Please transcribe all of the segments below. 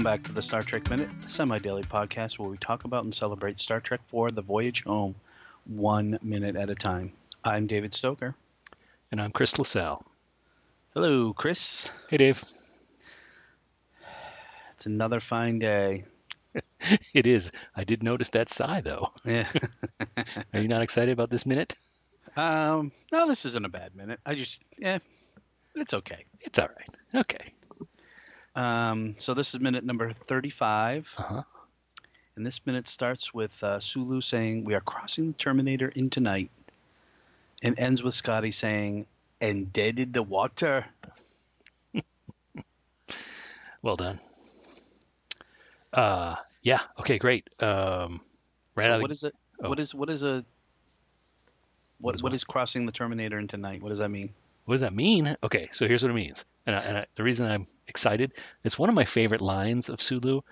Welcome back to the Star Trek Minute, semi daily podcast where we talk about and celebrate Star Trek 4 The Voyage Home, one minute at a time. I'm David Stoker. And I'm Chris LaSalle. Hello, Chris. Hey, Dave. It's another fine day. It is. I did notice that sigh, though. Yeah. Are you not excited about this minute? um, no, this isn't a bad minute. I just, yeah, it's okay. It's all right. Okay. Um, so this is minute number 35. Uh huh. And this minute starts with uh, Sulu saying, We are crossing the Terminator in tonight. And ends with Scotty saying, And dead in the water. Well done. Uh, yeah. Okay, great. Um, right So out of what is it? oh. What is what is a What what is what what? is crossing the Terminator into night? What does that mean? What does that mean? Okay, so here's what it means. And, I, and I, the reason I'm excited, it's one of my favorite lines of Sulu.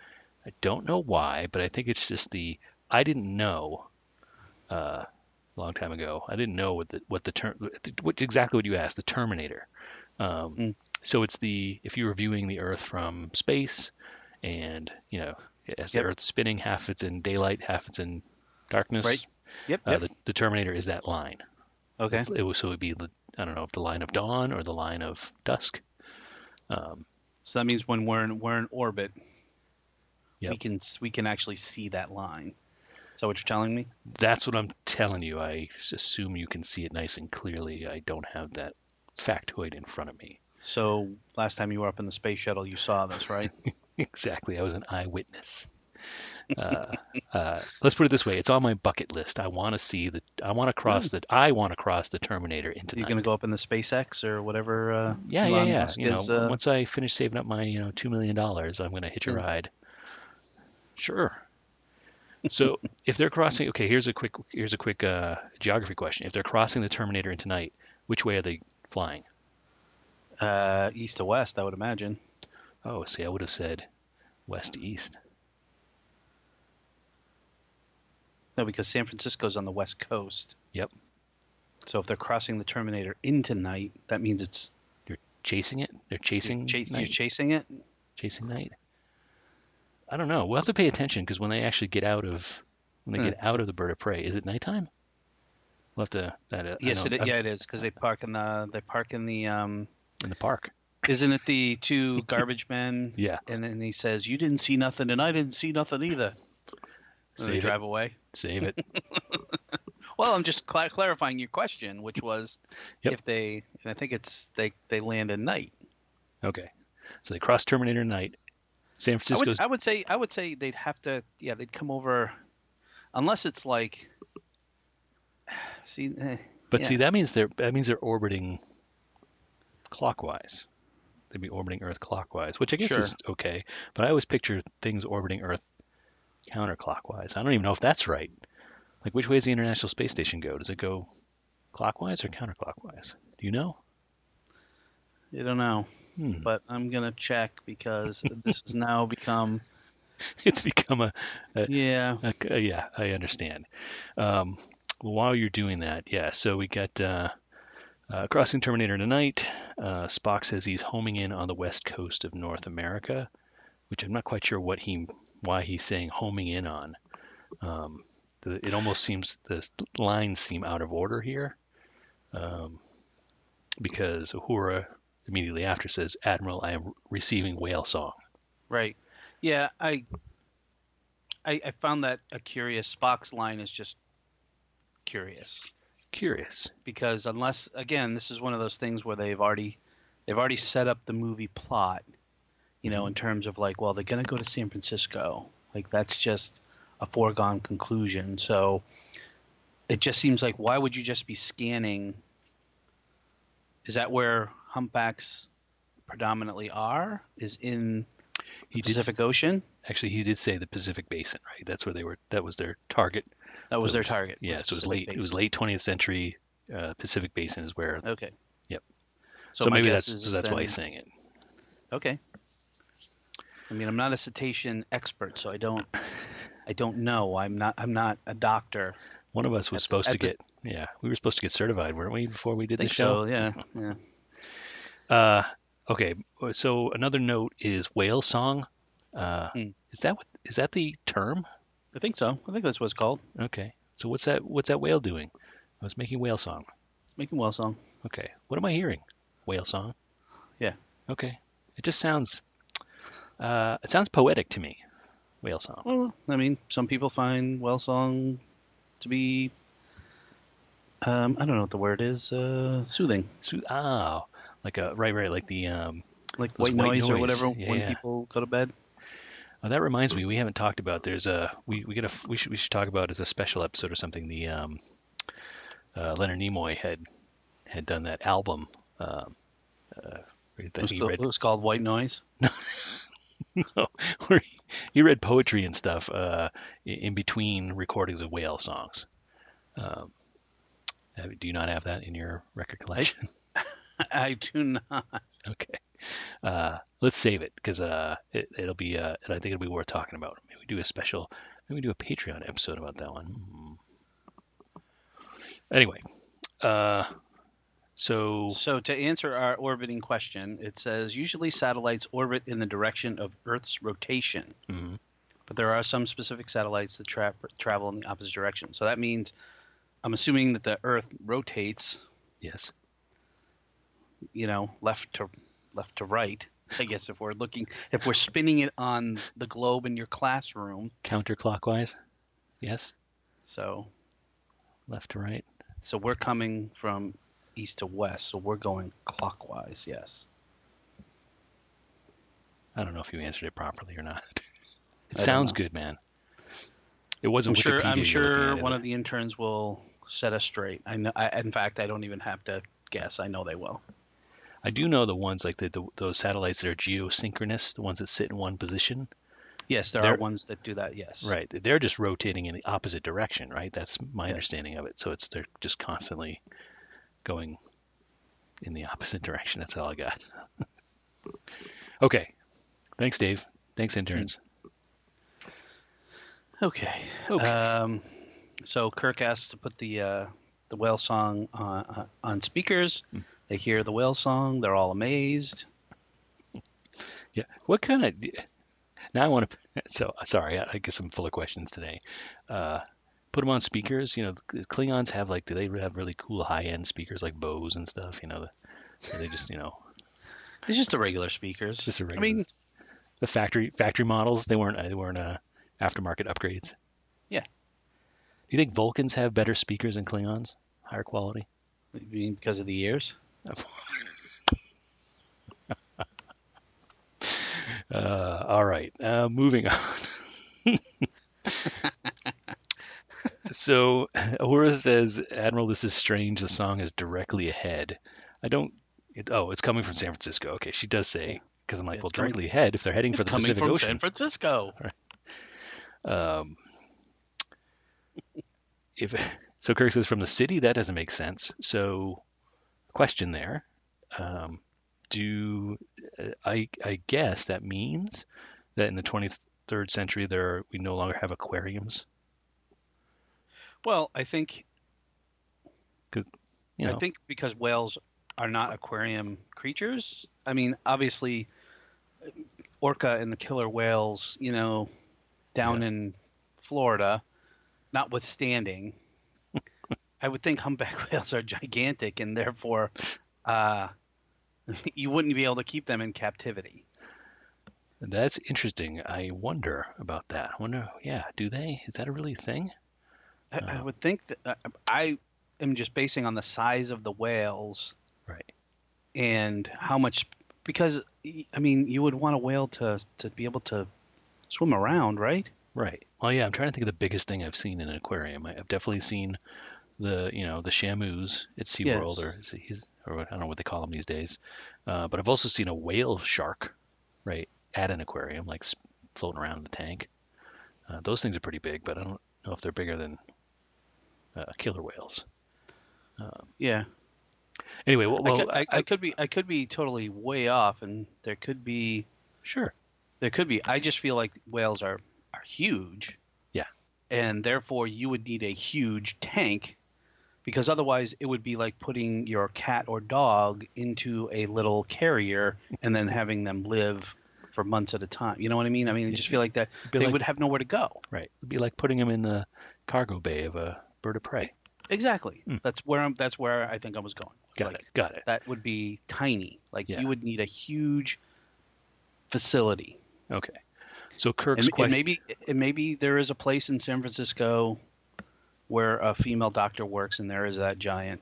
I don't know why, but I think it's just the I didn't know uh, a long time ago. I didn't know what the what the term what exactly what you asked the Terminator. Um, Mm. So it's the if you were viewing the Earth from space, and you know as Yep. the Earth's spinning, half it's in daylight, half it's in darkness. Right. Yep. Uh, yep. the, the Terminator is that line. Okay. It was so it would be the I don't know if the line of dawn or the line of dusk. Um, So that means when we're in we're in orbit, we can we can actually see that line. Is that what you're telling me? that's what I'm telling you. I assume you can see it nice and clearly. I don't have that factoid in front of me. So last time you were up in the space shuttle, you saw this, right? Exactly. I was an eyewitness. Uh, uh, let's put it this way: it's on my bucket list. I want to see the. I want to cross the. I want to cross the Terminator into You're gonna go up in the SpaceX or whatever. Uh, Yeah, yeah, Elon yeah. Musk You know, is, uh, once I finish saving up my, you know, two million dollars, I'm gonna hitch a ride. Sure. So if they're crossing, okay, here's a quick, here's a quick uh, geography question. If they're crossing the Terminator into night, which way are they flying? uh, east to west, I would imagine. Oh, see, I would have said west to east. No, because San Francisco's on the west coast. Yep. So if they're crossing the Terminator into night, that means it's you're Chasing it? They're chasing you're, cha- you're chasing it. chasing night. I don't know. We'll have to pay attention because when they actually get out of when they Hmm. get out of the bird of prey, is it nighttime? We'll have to. That, I Yes, it, yeah, it is because they park in the they park in the um. in the park. Isn't it the two garbage men? Yeah. And then he says, "You didn't see nothing, and I didn't see nothing either." And they Save drive it. away. Save it. Well, I'm just cla clarifying your question, which was Yep. if they. And I think it's they they land at night. Okay. So they cross Terminator night. San I I would say I would say they'd have to yeah they'd come over, unless it's like. See, eh, But see, that means they're that means they're orbiting clockwise. They'd be orbiting Earth clockwise, which I guess Sure. is okay. But I always picture things orbiting Earth counterclockwise. I don't even know if that's right. Like, which way does the International Space Station go? Does it go clockwise or counterclockwise? Do you know? I don't know, Hmm. but I'm gonna check because this has now become It's become a, yeah a- a- yeah. I understand. Um, while you're doing that, yeah. So we got uh, uh, crossing Terminator tonight. Uh, Spock says he's homing in on the west coast of North America, which I'm not quite sure what he why he's saying homing in on. Um, the, it almost seems the lines seem out of order here, um, because Uhura immediately after says, "Admiral, I am receiving whale song." right yeah I I, I found that a curious Spock's line is just curious Curious. because unless again this is one of those things where they've already they've already set up the movie plot you know in terms of like well they're going to go to San Francisco like that's just a foregone conclusion so it just seems like why would you just be scanning is that where humpbacks predominantly are is in He the did Pacific Ocean Actually, he did say the Pacific Basin, right? That's where they were. That was their target That was their target. Yeah, so it was Pacific late. It was late 20th century. Uh, Pacific Basin is where. Okay. Yep. So, So, maybe that's so that's why he's saying it. Okay. I mean, I'm not a cetacean expert, so I don't, I don't know. I'm not, I'm not a doctor. One of us was At the- supposed to the- get. Yeah, we were supposed to get certified, weren't we, before we did the show? so. Yeah. Yeah. Uh, okay. So another note is whale song. Uh, Hmm. Is that what is that the term? I think so. I think that's what it's called. Okay. So what's that? What's that whale doing? I was making whale song. Making whale song. Okay. What am I hearing? Whale song. Yeah. Okay. It just sounds. Uh, it sounds poetic to me. Whale song. Well, I mean, some people find well song to be, um, I don't know what the word is, uh, soothing, So, oh, like a right, right, like the. Um, like white, white noise, or whatever Yeah, when people go to bed. oh, that reminds me, we haven't talked about. There's a we we get a we should we should talk about as a special episode or something. The um, uh, Leonard Nimoy had had done that album. Um, uh, It was, he called, read it was called White Noise. he, he read poetry and stuff uh, in between recordings of whale songs. Um, do you not have that in your record collection? I do not. okay. Uh, let's save it because uh, it, it'll be. Uh, I think it'll be worth talking about. Maybe we do a special. Maybe we do a Patreon episode about that one. Hmm. Anyway, uh, so So to answer our orbiting question, it says usually satellites orbit in the direction of Earth's rotation, mhm, but there are some specific satellites that tra- travel in the opposite direction. So that means, I'm assuming that the Earth rotates, yes, you know, left to left to right. I guess if we're looking, if we're spinning it on the globe in your classroom, counterclockwise. Yes, so left to right. so we're coming from east to west, so we're going clockwise. Yes. I don't know if you answered it properly or not. It don't sounds good, man. It wasn't I'm sure. I'm sure at, one it? of the interns will set us straight. I know. I, in fact, I don't even have to guess. I know they will. I do know the ones like the, the those satellites that are geosynchronous, the ones that sit in one position. Yes, there They're- are ones that do that. Yes. Right. They're just rotating in the opposite direction, right? That's my Yeah. understanding of it. So it's they're just constantly going in the opposite direction. That's all I got. okay. Thanks, Dave. Thanks, interns. Okay. Okay. Um, so Kirk asks to put the uh, the whale song on, uh, on speakers. Hmm. They hear the whale song. They're all amazed. Yeah. What kind of now I want to so sorry, I I guess I'm full of questions today. Uh put them on speakers, you know, the Klingons have like do they have really cool high-end speakers like Bose and stuff, you know, the, they just, you know, It's just the regular speakers. just a regular I mean, the factory factory models, they weren't they weren't uh aftermarket upgrades. Yeah. Do you think Vulcans have better speakers than Klingons? Higher quality? I mean, because of the years. Uh, all right, uh, moving on. so, Uhura says, Admiral, this is strange. The song is directly ahead. I don't. It, oh, it's coming from San Francisco. Okay, she does say because I'm like, It's well, coming- directly ahead if they're heading for the coming Pacific from Ocean. San Francisco. Um, if so, Kirk says from the city. That doesn't make sense. So, question there. Um, do uh, I? I guess that means that in the 23rd century, there we no longer have aquariums. Well, I think You know, I think because whales are not aquarium creatures. I mean, obviously, orca and the killer whales, you know, down in Florida, notwithstanding, I would think humpback whales are gigantic and therefore uh, you wouldn't be able to keep them in captivity. that's interesting. I wonder about that. I wonder, yeah, do they? Is that a really thing? I, I Uh. would think that uh, I am just basing on the size of the whales Right. and how much because I mean you would want a whale to to be able to swim around, right? Right. Well, yeah, I'm trying to think of the biggest thing I've seen in an aquarium. I- I've definitely seen the, you know, the shamus at SeaWorld, Yes. or is it, he's, or I don't know what they call them these days. Uh, but I've also seen a whale shark, right, at an aquarium, like floating around in the tank. Uh, those things are pretty big, but I don't know if they're bigger than uh, killer whales. Yeah. Anyway, well, I, could, I, I could be I could be totally way off, and there could be sure. there could be. I just feel like whales are are huge. Yeah. And therefore, you would need a huge tank, because otherwise, it would be like putting your cat or dog into a little carrier and then having them live for months at a time. You know what I mean? I mean, I just feel like that they like- would have nowhere to go. Right. It'd be like putting them in the cargo bay of a bird of prey. Exactly. Hmm. That's where I'm. That's where I think I was going. It's Got like, it. Got it. That would be tiny. Like Yeah. you would need a huge facility. Okay. So Kirk's And, and maybe and maybe there is a place in San Francisco where a female doctor works, and there is that giant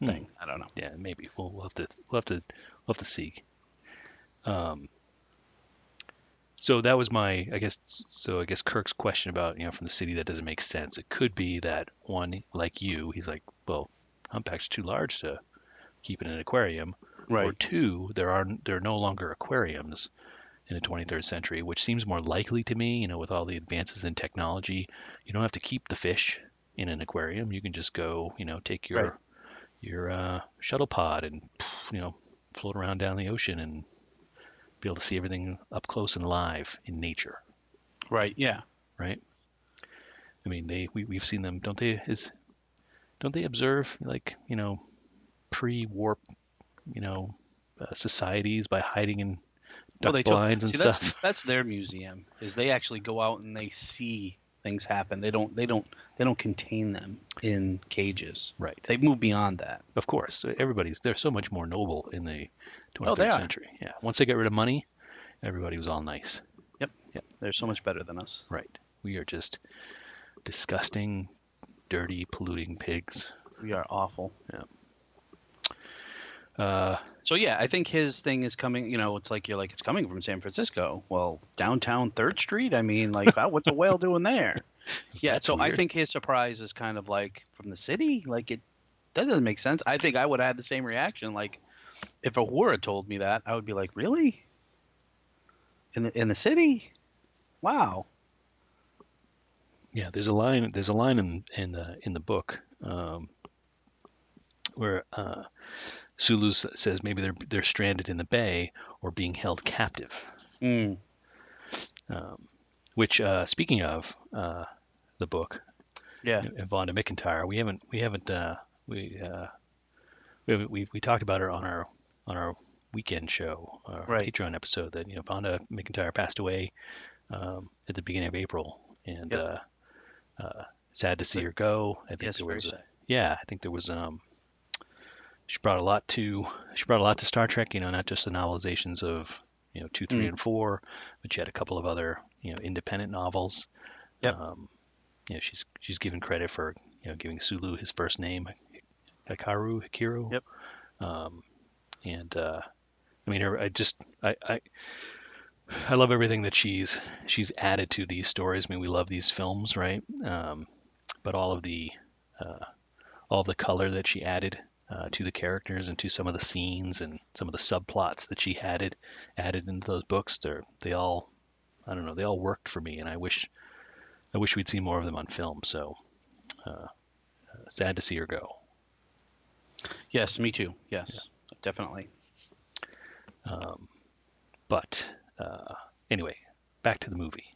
Hmm. thing. I don't know. Yeah, maybe we'll, we'll have to we'll have to we'll have to see. Um. So that was my, I guess. So I guess Kirk's question about you know from the city that doesn't make sense. It could be that one like you, he's like, well, humpback's too large to keep in an aquarium. Right. Or two, there are there are no longer aquariums in the 23rd century, which seems more likely to me. You know, with all the advances in technology, you don't have to keep the fish in an aquarium. You can just go, you know, take your Right. your uh, shuttle pod and you know float around down the ocean and be able to see everything up close and live in nature, Right. Yeah. right? I mean, they we, we've seen them, don't they? Is don't they observe like you know pre-warp, you know, uh, societies by hiding in duck told- blinds and see, stuff? That's, that's their museum. Is they actually go out and they see things happen. They don't. They don't. They don't contain them in cages. Right. They move beyond that. Of course, everybody's they're so much more noble in the 23rd Oh, century. Yeah. Once they got rid of money, everybody was all nice. Yep. Yep. They're so much better than us. Right. We are just disgusting, dirty, polluting pigs. We are awful. Uh, So yeah, I think his thing is coming. You know, it's like you're like it's coming from San Francisco. Well, downtown Third Street. I mean, like, what's a whale doing there? Yeah. That's so I think his surprise is kind of like from the city. Like it, that doesn't make sense. I think I would have had the same reaction. Like, if Uhura had told me that, I would be like, really? In the in the city? Wow. yeah, there's a line. There's a line in in the in the book um, where uh, Sulu says maybe they're they're stranded in the bay or being held captive. Mm. Um, which, uh, speaking of uh, the book, Yeah. and Vonda McIntyre. We haven't we haven't uh, we uh, we we we talked about her on our on our weekend show, our Right. Patreon episode. That you know Vonda McIntyre passed away um, at the beginning of April, and Yep. uh, uh, sad to see her go. I think Yes, there was a- yeah, I think there was um she brought a lot to she brought a lot to Star Trek. You know, not just the novelizations of you know two, three, Mm. and four, but she had a couple of other you know independent novels. Yep. Um, you know, she's she's given credit for you know giving Sulu his first name, Hikaru, Hikiru. Yep. Um, and uh, I mean, her, I just I, I I love everything that she's she's added to these stories. I mean, we love these films, right? Um, but all of the uh, all of the color that she added uh, to the characters and to some of the scenes and some of the subplots that she added added into those books, they're they all I don't know, they all worked for me, and I wish I wish we'd see more of them on film. So uh, sad to see her go. Yes, me too. Yes, definitely. Um, but uh, anyway, back to the movie.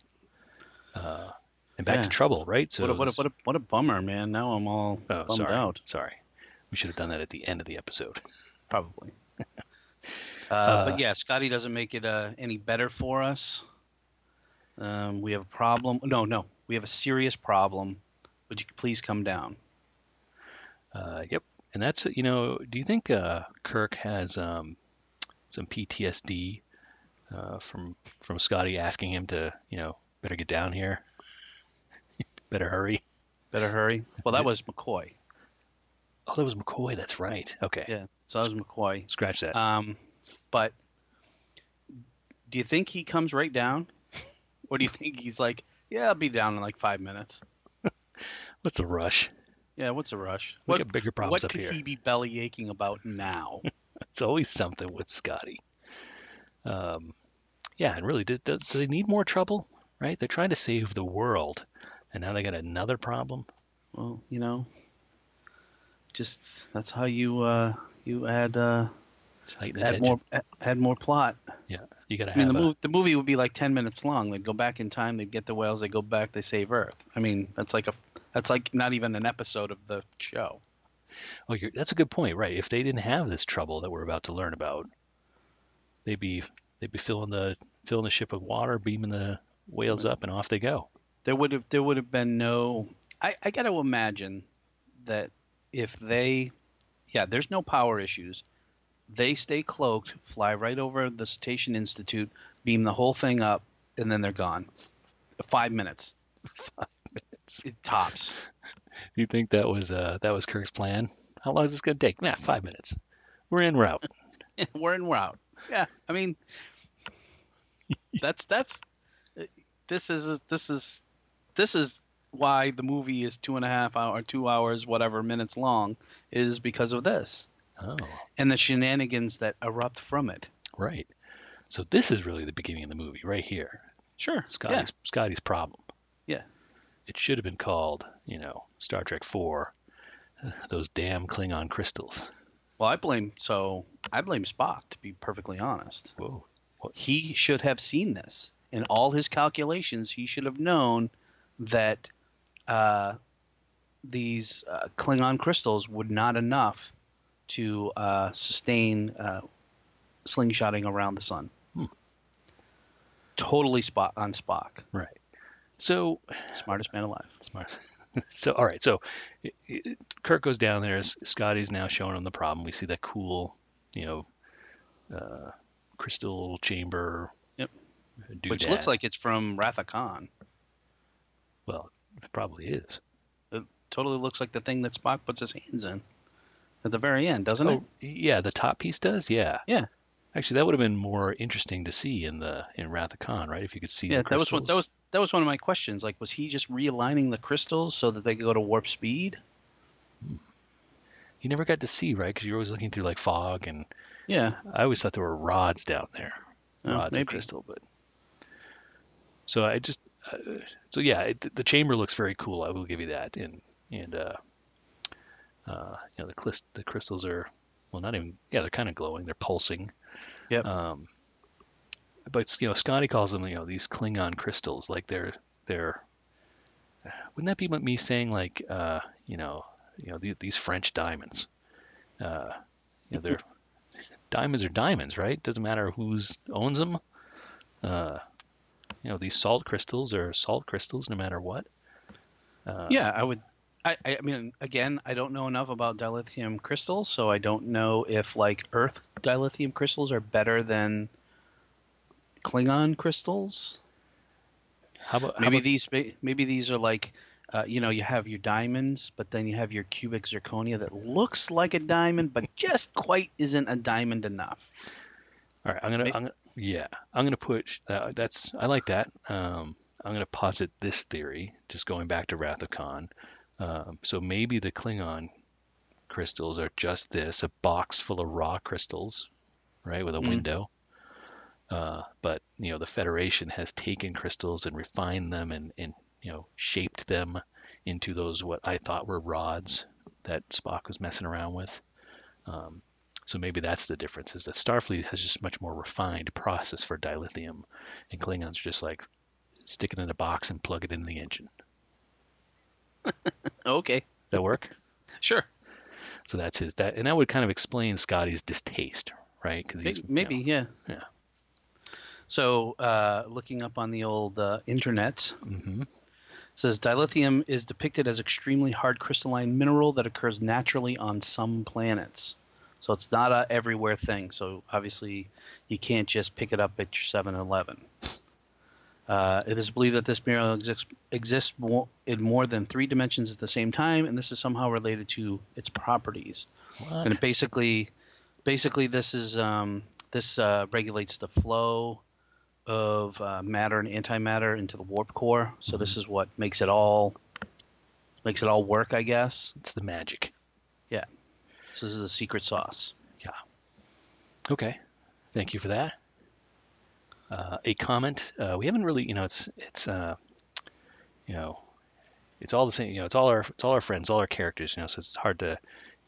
Uh, and back Yeah. to trouble, right? So what, a, what, a, what, a, what a bummer, man. Now I'm all oh, bummed sorry, out. sorry. We should have done that at the end of the episode. Probably. uh, Uh, but yeah, Scotty doesn't make it uh, any better for us. Um, we have a problem. No, no, we have a serious problem. Would you please come down? Uh, yep. And that's you know, do you think uh, Kirk has um, some PTSD uh, from from Scotty asking him to you know better get down here, better hurry? Better hurry. Well, that was McCoy. Oh, that was McCoy. That's right. Okay, Yeah, so that was McCoy. scratch that. Um, but do you think he comes right down, or do you think he's like, yeah, I'll be down in like five minutes? What's the rush? Yeah, what's the rush? We What got bigger problems what up could he be belly aching about now? It's always something with Scotty. Um, yeah, and really, do, do, do they need more trouble? Right? They're trying to save the world, and now they got another problem. well, you know, just that's how you uh, you add uh, add attention. more add- more plot. Yeah, you got to I mean, the a, movie the movie would be like ten minutes long. They'd go back in time. They'd get the whales. They go back. They save Earth. I mean, that's like a that's like not even an episode of the show. Oh, you're, that's a good point, right? If they didn't have this trouble that we're about to learn about, they'd be they'd be filling the filling the ship with water, beaming the whales up, and off they go. There would have there would have been no. I I got to imagine that if they, yeah, there's no power issues. They stay cloaked, fly right over the Cetacean Institute, beam the whole thing up, and then they're gone. Five minutes. Five minutes. It tops. You think that was uh that was Kirk's plan? How long is this going to take? Nah, five minutes. We're in route. we're in route. Yeah, I mean, that's that's this is this is this is why the movie is two and a half hour, two hours, whatever minutes long, is because of this Oh, and the shenanigans that erupt from it. right. So this is really the beginning of the movie, right here. Sure, Scotty's Scotty's problem. Yeah. It should have been called, you know, Star Trek Four. Those damn Klingon crystals. Well, I blame so I blame Spock to be perfectly honest. Whoa. He should have seen this in all his calculations. He should have known that uh, these uh, Klingon crystals would not enough to uh, sustain uh, slingshotting around the sun. Hmm. Totally spot on Spock, Right. So smartest man alive. Smart. So, all right. So, Kirk goes down there. Scotty's now showing him the problem. We see that cool, you know, uh, crystal chamber. Yep. doodad. Which looks like it's from Wrath of Khan. Well, it probably is. It totally looks like the thing that Spock puts his hands in at the very end, doesn't oh, it? Oh, yeah. The top piece does. Yeah. Yeah. Actually, that would have been more interesting to see in the in Wrath of Khan, right? If you could see Yeah, the that was one, that was that was one of my questions. Like, was he just realigning the crystals so that they could go to warp speed? You never got to see, right? Because you're always looking through like fog, and Yeah, I always thought there were rods down there. Oh, rods maybe. of crystal, but so I just uh, so yeah, it, the chamber looks very cool. I will give you that, and and uh, uh, you know the clis- the crystals are well not even yeah they're kind of glowing, they're pulsing. Yep. Um, but you know Scotty calls them you know these Klingon crystals, like they're they're wouldn't that be me saying like uh, you know you know the, these French diamonds, uh, you know they're diamonds are diamonds, right? Doesn't matter who's owns them. Uh, you know, these salt crystals are salt crystals no matter what. Uh, yeah. I would. I, I mean, again, I don't know enough about dilithium crystals, so I don't know if like Earth dilithium crystals are better than Klingon crystals. How about how Maybe about- these maybe these are like. Uh, you know, you have your diamonds, but then you have your cubic zirconia that looks like a diamond, but just quite isn't a diamond enough. All right, I'm gonna, May- I'm gonna yeah, I'm gonna put uh, that's I like that. Um, I'm gonna posit this theory, just going back to Wrath of Khan. Um, so maybe the Klingon crystals are just this, a box full of raw crystals, right, with a Mm. window. Uh, but you know, the Federation has taken crystals and refined them and, and you know shaped them into those what I thought were rods that Spock was messing around with. Um, so maybe that's the difference is that Starfleet has just much more refined process for dilithium, and Klingons are just like stick it in a box and plug it in the engine. Okay, That work? sure. So that's his that, and that would kind of explain Scotty's distaste, right? Because he's Maybe, you know, yeah. Yeah. So, uh, looking up on the old uh, internet, mhm. says dilithium is depicted as extremely hard crystalline mineral that occurs naturally on some planets. So it's not a everywhere thing. So obviously, you can't just pick it up at your 7-Eleven. Uh, it is believed that this mineral exists, exists more, in more than three dimensions at the same time, and this is somehow related to its properties. What? And basically, basically, this is um, this uh, regulates the flow of uh, matter and antimatter into the warp core. So this is what makes it all makes it all work, I guess. It's the magic. So this is the secret sauce. Yeah. Okay, thank you for that. Uh, a comment. Uh, we haven't really, you know, it's it's uh, you know, it's all the same. You know, it's all our it's all our friends, all our characters. You know, so it's hard to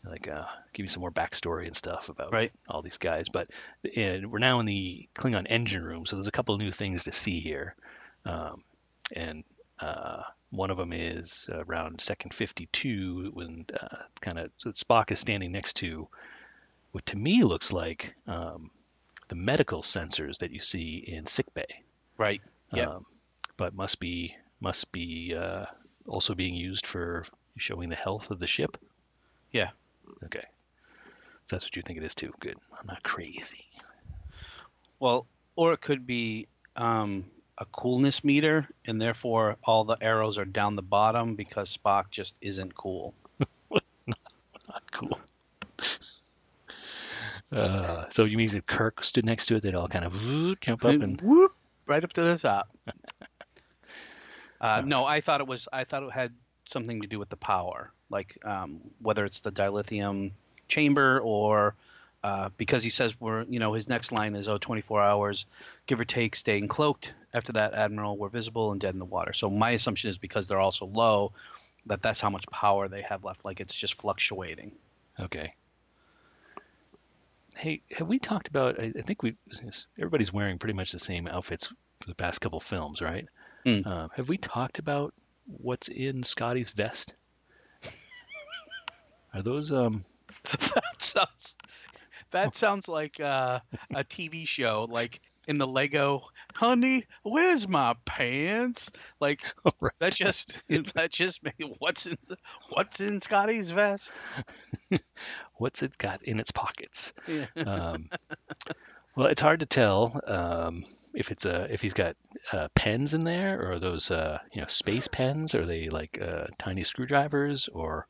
like uh, give you some more backstory and stuff about Right. all these guys. But and we're now in the Klingon engine room, so there's a couple of new things to see here, um, and uh, one of them is around second 52 when uh, kind of so Spock is standing next to what to me looks like um, the medical sensors that you see in sickbay Right. Yep. um, but must be must be uh, also being used for showing the health of the ship. Yeah. Okay. So that's what you think it is too. Good. I'm not crazy. Well, or it could be um, a coolness meter, and therefore all the arrows are down the bottom because Spock just isn't cool. Not cool. Uh, so you mean if Kirk stood next to it, they'd all kind of jump up and whoop right up to the top. uh, no, I thought it was. I thought it had something to do with the power, like um, whether it's the dilithium chamber or uh, because he says we're, you know, his next line is, oh, 24 hours, give or take, staying cloaked. After that, Admiral, we're visible and dead in the water. So my assumption is because they're also low, that that's how much power they have left. Like it's just fluctuating. okay. Hey, have we talked about? I, I think we everybody's wearing pretty much the same outfits for the past couple films, right? Hmm. Um, have we talked about what's in Scotty's vest? Are those um that sounds that sounds like uh, a TV show, like in the Lego. Honey, where's my pants? Like right. that just that just what's in what's in Scotty's vest? what's it got in its pockets? Yeah. Um, well, it's hard to tell um, if it's a if he's got uh, pens in there or those uh, you know space pens. Are they like uh, tiny screwdrivers or?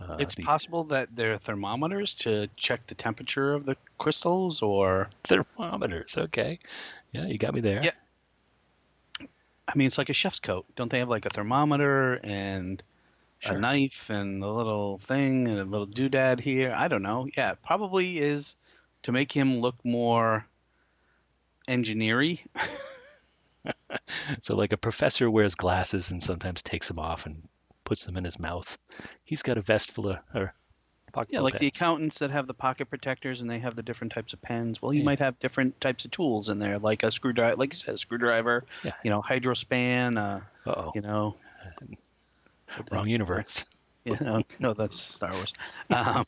Uh, It's the possible that they're thermometers to check the temperature of the crystals, or thermometers. Okay, yeah, you got me there. Yeah. I mean, it's like a chef's coat. Don't they have like a thermometer and Sure. a knife and a little thing and a little doodad here? I don't know. Yeah, probably is to make him look more engineery. So like a professor wears glasses and sometimes takes them off and puts them in his mouth. He's got a vest full of or pocket Yeah, like the accountants that have the pocket protectors and they have the different types of pens. Well, you Yeah. might have different types of tools in there, like a screwdriver, like you said, a screwdriver. Yeah. You know, hydrospan. Uh, Uh-oh, you know. wrong universe. Yeah, no, no, that's Star Wars. Um,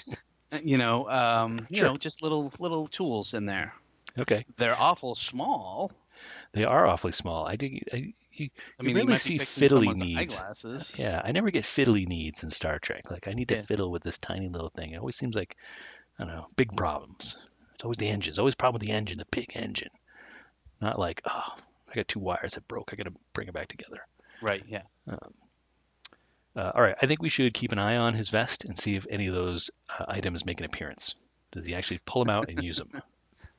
you know, um, you know, just little little tools in there. Okay, They're awful small. they are awfully small. I did. I, you, I mean, you might see fiddly needs. eyeglasses. Yeah, I never get fiddly needs in Star Trek. Like I need to Yeah. fiddle with this tiny little thing. It always seems like I don't know, big problems. It's always the engine. It's always a problem with the engine, the big engine. Not like, oh, I got two wires that broke. I got to bring it back together. Right. Yeah. Uh, all right, I think we should keep an eye on his vest and see if any of those uh, items make an appearance. Does he actually pull them out and use them?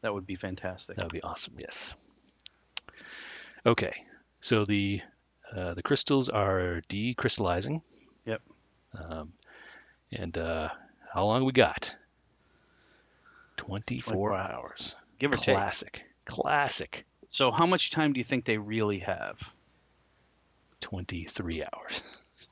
That would be fantastic. That would be awesome. Yes. Okay, so the uh, the crystals are decrystallizing. Yep. Um, and uh, how long we got? 24, 24 hours. Give or take. Classic. Classic. So, how much time do you think they really have? 23 hours.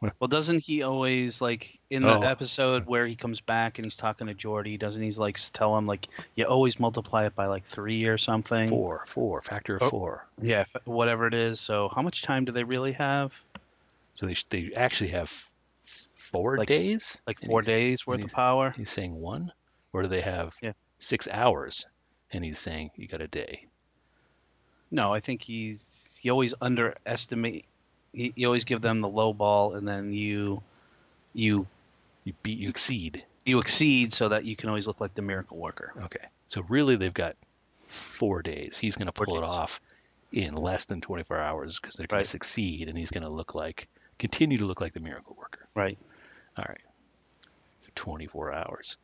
Well, doesn't he always like in the Oh. episode where he comes back and he's talking to Geordi? Doesn't he like tell him like you always multiply it by like three or something? Four. Four. Factor of Oh. four. Yeah, whatever it is. So, how much time do they really have? So they, they actually have four Like- days? Like four days worth of power? He's saying one? Or do they have Yeah. six hours? And he's saying you got a day. No, I think he's he always underestimate. He, you always give them the low ball, and then you you You beat, you exceed. you exceed so that you can always look like the miracle worker. Okay. So really, they've got four days. He's going to pull it off in less than 24 hours because they're going Right. to succeed, and he's going to look like, continue to look like the miracle worker. Right. All right. 24 hours.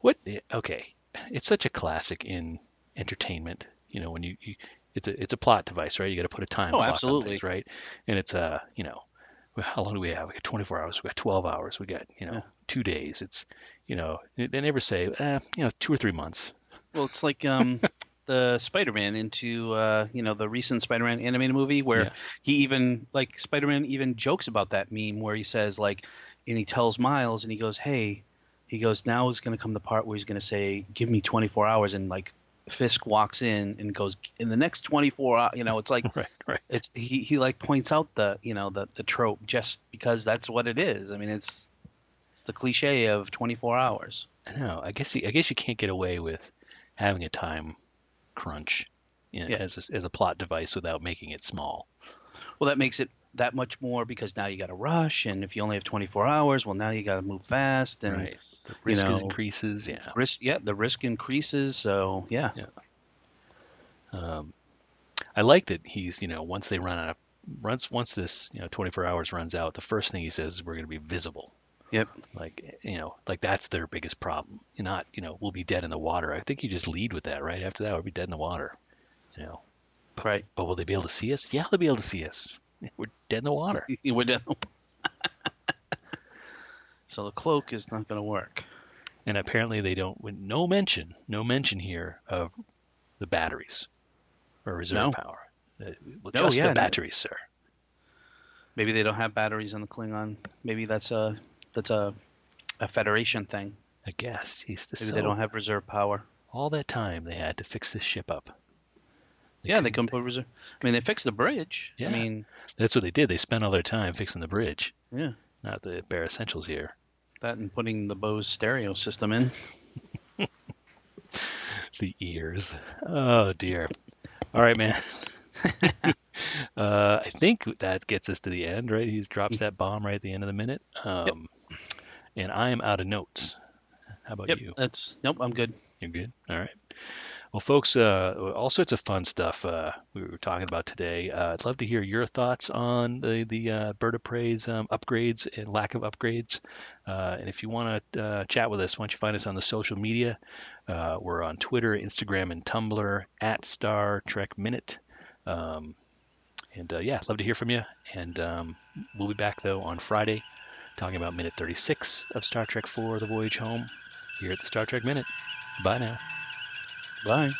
What? Eh, okay. It's such a classic in entertainment. You know, when you, you it's a it's a plot device, right? You got to put a time Oh, clock on absolutely. things, right? And it's a you know, how long do we have? We got 24 hours. We got 12 hours. We got you know Yeah. two days. It's you know they never say uh, you know two or three months. Well, it's like um, the Spider-Man into uh, you know the recent Spider-Man animated movie where Yeah. he even like Spider-Man even jokes about that meme where he says like and he tells Miles and he goes hey he goes now is going to come the part where he's going to say give me 24 hours and like Fisk walks in and goes in the next 24 hours you know it's like Right, right. it's he, he like points out the you know the the trope just because that's what it is I mean it's it's the cliche of 24 hours I know. I guess you, I guess you can't get away with having a time crunch you know, Yeah. as a, as a plot device without making it small. Well, that makes it that much more because now you got to rush, and if you only have 24 hours, well, now you got to move fast, and Right. The risk is know, increases. Yeah. risk, yeah, the risk increases. So yeah, Um, I like that he's you know once they run out of once once this you know 24 hours runs out, the first thing he says is we're going to be visible. yep, Like you know, like that's their biggest problem. You're not you know we'll be dead in the water. I think you just lead with that right after that we'll be dead in the water. You know, right. but will they be able to see us? Yeah, they'll be able to see us. We're dead in the water. We're done. So the cloak is not going to work. And apparently they don't. with No mention, no mention here of the batteries or reserve No. power. Uh, well, No, just yeah, the no. batteries, sir. Maybe they don't have batteries on the Klingon. Maybe that's a that's a a Federation thing. I guess. He's the Maybe they don't have reserve power. all that time they had to fix this ship up. Yeah, they couldn't put reserve. I mean, they fixed the bridge. Yeah. I mean, That's what they did. They spent all their time fixing the bridge, yeah, not the bare essentials here. that and putting the Bose stereo system in. The ears. Oh dear. All right, man. uh, I think that gets us to the end, right? He drops that bomb right at the end of the minute. Um, And I am out of notes. How about Yep, you? that's nope. I'm good. You're good. All right. Well, folks, uh, all sorts of fun stuff uh, we were talking about today. Uh, I'd love to hear your thoughts on the the uh, Bird of Prey's um, upgrades and lack of upgrades. Uh, and if you want to uh, chat with us, why don't you find us on the social media? We're on Twitter, Instagram, and Tumblr at Star Trek Minute. Um, and yeah, love to hear from you. And um, we'll be back though on Friday, talking about minute 36 of Star Trek 4: The Voyage Home here at the Star Trek Minute. Bye now. Bye.